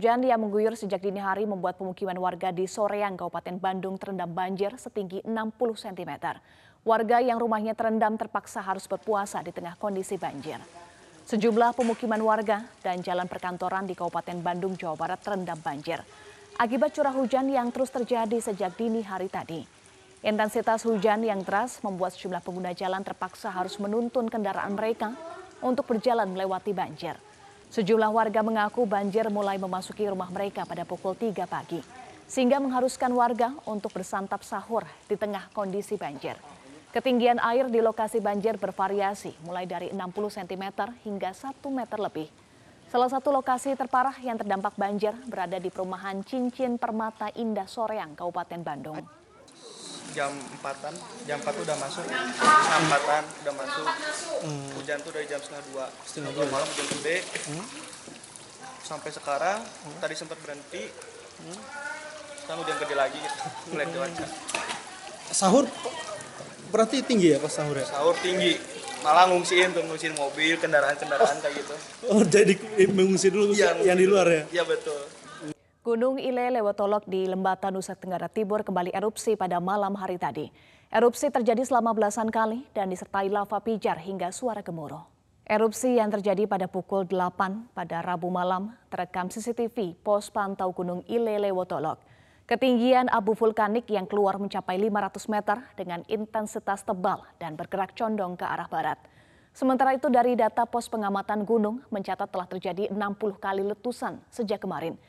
Hujan yang mengguyur sejak dini hari membuat pemukiman warga di Soreang, Kabupaten Bandung terendam banjir setinggi 60 cm. Warga yang rumahnya terendam terpaksa harus berpuasa di tengah kondisi banjir. Sejumlah pemukiman warga dan jalan perkantoran di Kabupaten Bandung, Jawa Barat terendam banjir. Akibat curah hujan yang terus terjadi sejak dini hari tadi. Intensitas hujan yang deras membuat sejumlah pengguna jalan terpaksa harus menuntun kendaraan mereka untuk berjalan melewati banjir. Sejumlah warga mengaku banjir mulai memasuki rumah mereka pada pukul 3 pagi, sehingga mengharuskan warga untuk bersantap sahur di tengah kondisi banjir. Ketinggian air di lokasi banjir bervariasi, mulai dari 60 cm hingga 1 meter lebih. Salah satu lokasi terparah yang terdampak banjir berada di perumahan Cincin Permata Indah Soreang, Kabupaten Bandung jam empatan. Jam empat udah masuk. Jam empatan udah masuk. Hmm. hujan tuh dari jam setengah dua. Setengah dua malam hujan gede. Hmm. sampai sekarang hmm. tadi sempat berhenti. Hmm. sekarang hujan gede lagi gitu. Melihat cuaca. Sahur berarti tinggi ya pas sahur ya sahur tinggi. Malah ngungsiin tuh ngungsiin mobil kendaraan-kendaraan kayak gitu. Oh jadi mengungsi dulu ya, yang di luar ya? Iya betul Gunung Ile Lewotolok di Lembata, Nusa Tenggara Timur kembali erupsi pada malam hari tadi. Erupsi terjadi selama belasan kali dan disertai lava pijar hingga suara gemuruh. Erupsi yang terjadi pada pukul 8 pada Rabu malam terekam CCTV pos pantau Gunung Ile Lewotolok. Ketinggian abu vulkanik yang keluar mencapai 500 meter dengan intensitas tebal dan bergerak condong ke arah barat. Sementara itu dari data pos pengamatan gunung mencatat telah terjadi 60 kali letusan sejak kemarin.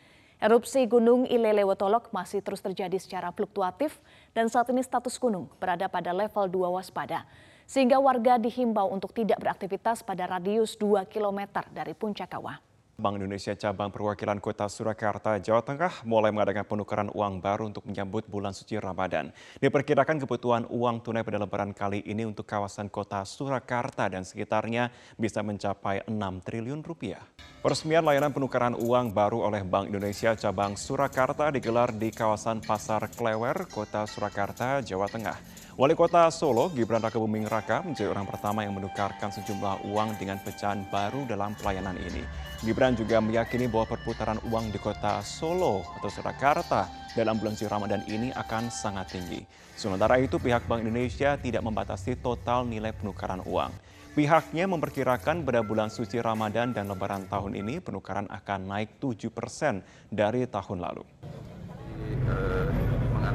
Erupsi Gunung Ilelewotolok masih terus terjadi secara fluktuatif dan saat ini status gunung berada pada level 2 waspada. Sehingga warga dihimbau untuk tidak beraktivitas pada radius 2 km dari puncak kawah. Bank Indonesia Cabang Perwakilan Kota Surakarta, Jawa Tengah mulai mengadakan penukaran uang baru untuk menyambut bulan suci Ramadan. Diperkirakan kebutuhan uang tunai pada lebaran kali ini untuk kawasan kota Surakarta dan sekitarnya bisa mencapai 6 triliun rupiah. Peresmian layanan penukaran uang baru oleh Bank Indonesia Cabang Surakarta digelar di kawasan Pasar Klewer, Kota Surakarta, Jawa Tengah. Wali Kota Solo, Gibran Raka Buming Raka, menjadi orang pertama yang menukarkan sejumlah uang dengan pecahan baru dalam pelayanan ini. Gibran juga meyakini bahwa perputaran uang di kota Solo atau Surakarta dalam bulan suci Ramadan ini akan sangat tinggi. Sementara itu, pihak Bank Indonesia tidak membatasi total nilai penukaran uang. Pihaknya memperkirakan pada bulan suci Ramadan dan Lebaran tahun ini penukaran akan naik 7 persen dari tahun lalu.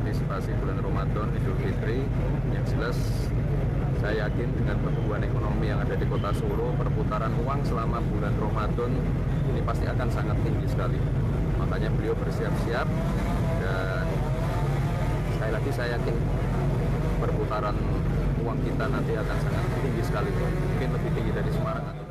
Mengantisipasi bulan Ramadan Idul Fitri. Yang jelas saya yakin dengan pertumbuhan ekonomi yang ada di kota Solo perputaran uang selama bulan Ramadan ini pasti akan sangat tinggi sekali. Makanya beliau bersiap-siap dan sekali lagi saya yakin perputaran uang kita nanti akan sangat tinggi sekali. Mungkin lebih tinggi dari Semarang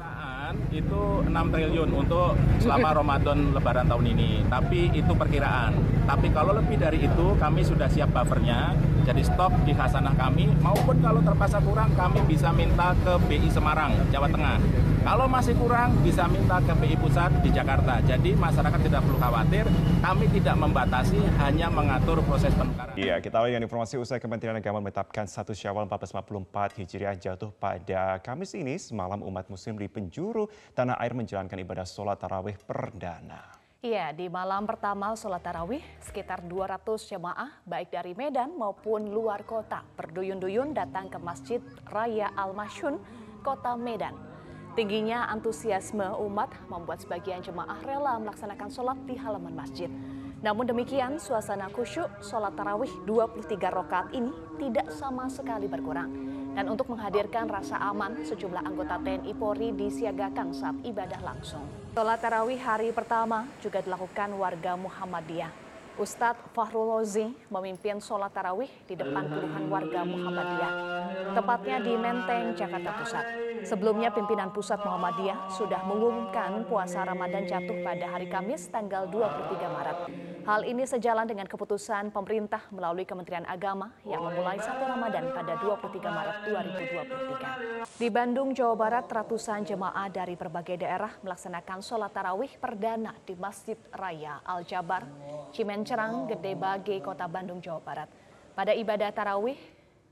itu 6 triliun untuk selama Ramadan Lebaran tahun ini. Tapi itu perkiraan. Tapi kalau lebih dari itu, kami sudah siap buffernya. Jadi stok di khasanah kami, maupun kalau terpaksa kurang, kami bisa minta ke BI Semarang, Jawa Tengah. Kalau masih kurang, bisa minta ke BI Pusat di Jakarta. Jadi masyarakat tidak perlu khawatir, kami tidak membatasi, hanya mengatur proses penukaran. Iya, kita awali dengan informasi usai Kementerian Agama menetapkan 1 Syawal 1454 Hijriah jatuh pada Kamis ini. Semalam umat muslim di penjuru tanah air menjalankan ibadah sholat tarawih perdana. Iya, di malam pertama sholat tarawih, sekitar 200 jemaah baik dari Medan maupun luar kota berduyun-duyun datang ke Masjid Raya Al-Masyun, kota Medan. Tingginya antusiasme umat membuat sebagian jemaah rela melaksanakan sholat di halaman masjid. Namun demikian, suasana khusyuk sholat tarawih 23 rokaat ini tidak sama sekali berkurang. Dan untuk menghadirkan rasa aman, sejumlah anggota TNI Polri disiagakan saat ibadah langsung. Sholat tarawih hari pertama juga dilakukan warga Muhammadiyah. Ustadz Fahrul Rozi memimpin sholat tarawih di depan puluhan warga Muhammadiyah, tepatnya di Menteng, Jakarta Pusat. Sebelumnya pimpinan Pusat Muhammadiyah sudah mengumumkan puasa Ramadan jatuh pada hari Kamis tanggal 23 Maret. Hal ini sejalan dengan keputusan pemerintah melalui Kementerian Agama yang memulai satu Ramadan pada 23 Maret 2023. Di Bandung, Jawa Barat, ratusan jemaah dari berbagai daerah melaksanakan sholat tarawih perdana di Masjid Raya Al-Jabar, Cimen Cerang, Gede Bage, Kota Bandung, Jawa Barat. Pada ibadah tarawih,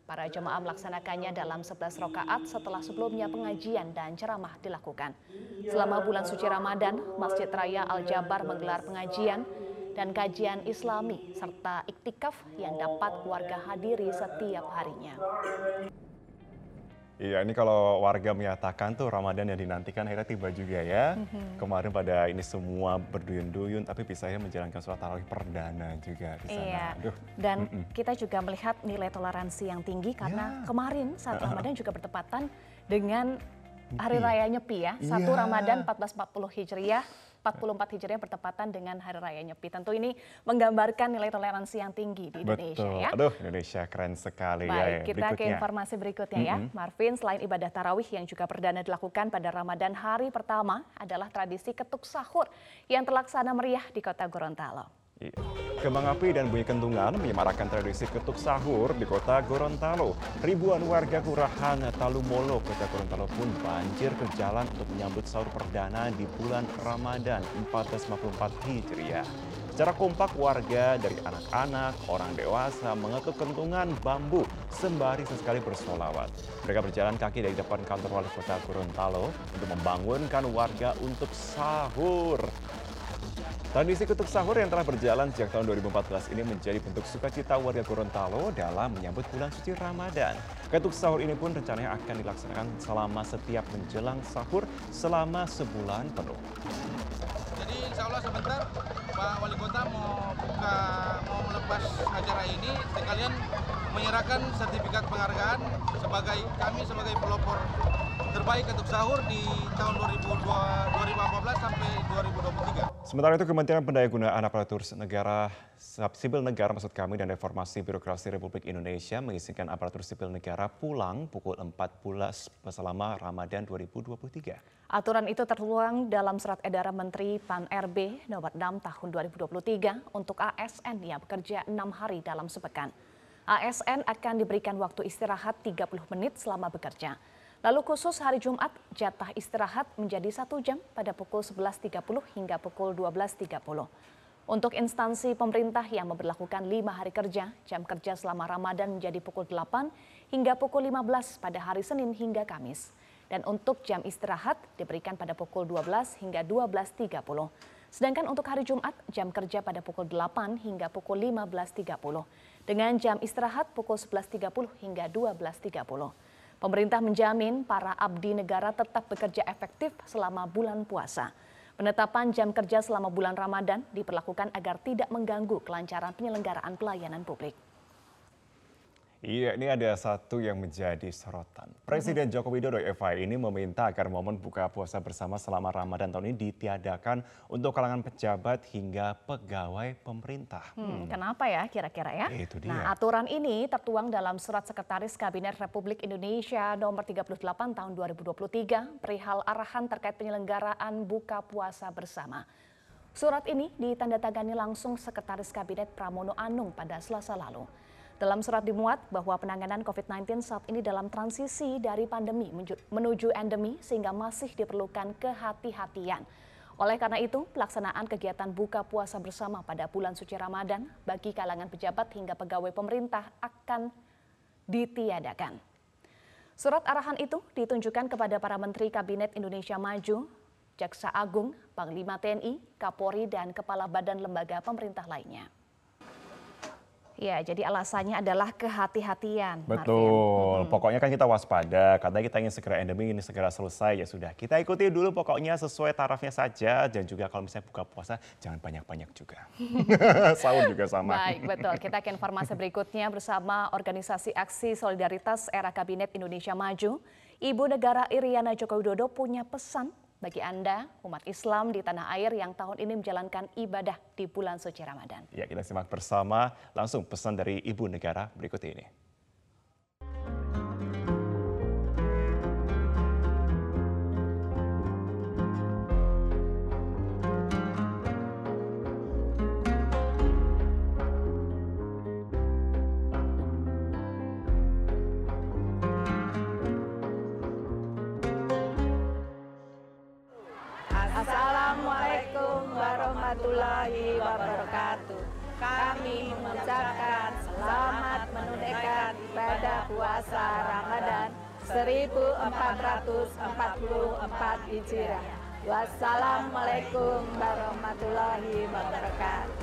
Para jemaah melaksanakannya dalam 11 rakaat setelah sebelumnya pengajian dan ceramah dilakukan. Selama bulan suci Ramadan, Masjid Raya Al-Jabar menggelar pengajian dan kajian islami serta iktikaf yang dapat warga hadiri setiap harinya. Iya, ini kalau warga menyatakan tuh Ramadan yang dinantikan akhirnya tiba juga ya. Kemarin pada ini semua berduyun-duyun, tapi bisa ya menjalankan sholat tarawih perdana juga di sana. Iya, Aduh. dan kita juga melihat nilai toleransi yang tinggi karena kemarin saat Ramadan juga bertepatan dengan Hari Raya Nyepi ya. Satu Iya. Ramadan 1440 Hijriah, 44 Hijriah bertepatan dengan Hari Raya Nyepi. Tentu ini menggambarkan nilai toleransi yang tinggi di Indonesia Betul. ya. Aduh, Indonesia keren sekali ya. Baik, ya. kita ke Berikutnya. informasi berikutnya ya. Marvin, selain ibadah tarawih yang juga perdana dilakukan pada Ramadan hari pertama adalah tradisi ketuk sahur yang terlaksana meriah di kota Gorontalo. Iya. Kembang api dan bunyi kentungan menyemarakan tradisi ketuk sahur di kota Gorontalo. Ribuan warga Kelurahan Talumolo, kota Gorontalo pun banjir ke jalan untuk menyambut sahur perdana di bulan Ramadan 1444 Hijriah. Secara kompak warga dari anak-anak, orang dewasa mengetuk kentungan bambu sembari sesekali bersolawat. Mereka berjalan kaki dari depan kantor wali kota Gorontalo untuk membangunkan warga untuk sahur. Tradisi ketuk sahur yang telah berjalan sejak tahun 2014 ini menjadi bentuk sukacita warga Gorontalo dalam menyambut bulan suci Ramadan. Ketuk sahur ini pun rencananya akan dilaksanakan selama setiap menjelang sahur selama sebulan penuh. Jadi insya Allah sebentar Pak Wali Kota mau buka, mau melepas acara ini sekalian menyerahkan sertifikat penghargaan sebagai kami sebagai pelopor terbaik untuk sahur di tahun 2002, 2014 sampai 2023. Sementara itu Kementerian Pendayagunaan Aparatur Negara Sipil Negara maksud kami dan Reformasi Birokrasi Republik Indonesia mengizinkan aparatur sipil negara pulang pukul 14 selama Ramadan 2023. Aturan itu tertuang dalam surat edaran Menteri Pan RB nomor 6 tahun 2023 untuk ASN yang bekerja 6 hari dalam sepekan. ASN akan diberikan waktu istirahat 30 menit selama bekerja. Lalu khusus hari Jumat, jatah istirahat menjadi satu jam pada pukul 11.30 hingga pukul 12.30. Untuk instansi pemerintah yang memperlakukan lima hari kerja, jam kerja selama Ramadan menjadi pukul 8 hingga pukul 15 pada hari Senin hingga Kamis. Dan untuk jam istirahat diberikan pada pukul 12 hingga 12.30. Sedangkan untuk hari Jumat, jam kerja pada pukul 8 hingga pukul 15.30. Dengan jam istirahat pukul 11.30 hingga 12.30. Pemerintah menjamin para abdi negara tetap bekerja efektif selama bulan puasa. Penetapan jam kerja selama bulan Ramadan diperlakukan agar tidak mengganggu kelancaran penyelenggaraan pelayanan publik. Iya, ini ada satu yang menjadi sorotan. Presiden Joko Widodo Eva ini meminta agar momen buka puasa bersama selama Ramadan tahun ini ditiadakan untuk kalangan pejabat hingga pegawai pemerintah. Hmm, kenapa ya kira-kira ya? Itu dia. Nah, aturan ini tertuang dalam Surat Sekretaris Kabinet Republik Indonesia nomor 38 tahun 2023 perihal arahan terkait penyelenggaraan buka puasa bersama. Surat ini ditandatangani langsung Sekretaris Kabinet Pramono Anung pada Selasa lalu. Dalam surat dimuat bahwa penanganan COVID-19 saat ini dalam transisi dari pandemi menuju- endemi sehingga masih diperlukan kehati-hatian. Oleh karena itu, pelaksanaan kegiatan buka puasa bersama pada bulan suci Ramadan bagi kalangan pejabat hingga pegawai pemerintah akan ditiadakan. Surat arahan itu ditunjukkan kepada para Menteri Kabinet Indonesia Maju, Jaksa Agung, Panglima TNI, Kapolri, dan Kepala Badan Lembaga Pemerintah lainnya. Ya, jadi alasannya adalah kehati-hatian. Marvin. Betul, pokoknya kan kita waspada, katanya kita ingin segera endemi, ini segera selesai, ya sudah. Kita ikuti dulu pokoknya sesuai tarafnya saja, dan juga kalau misalnya buka puasa, jangan banyak-banyak juga. Sahur juga sama. Baik, betul. Kita ke informasi berikutnya bersama Organisasi Aksi Solidaritas Era Kabinet Indonesia Maju. Ibu Negara Iriana Joko Widodo punya pesan bagi Anda, umat Islam di tanah air yang tahun ini menjalankan ibadah di bulan suci Ramadan. Ya, kita simak bersama langsung pesan dari Ibu Negara berikut ini. Warahmatullahi wabarakatuh. Kami mengucapkan selamat menunaikan ibadah puasa Ramadan 1444 Hijriah. Wassalamualaikum warahmatullahi wabarakatuh.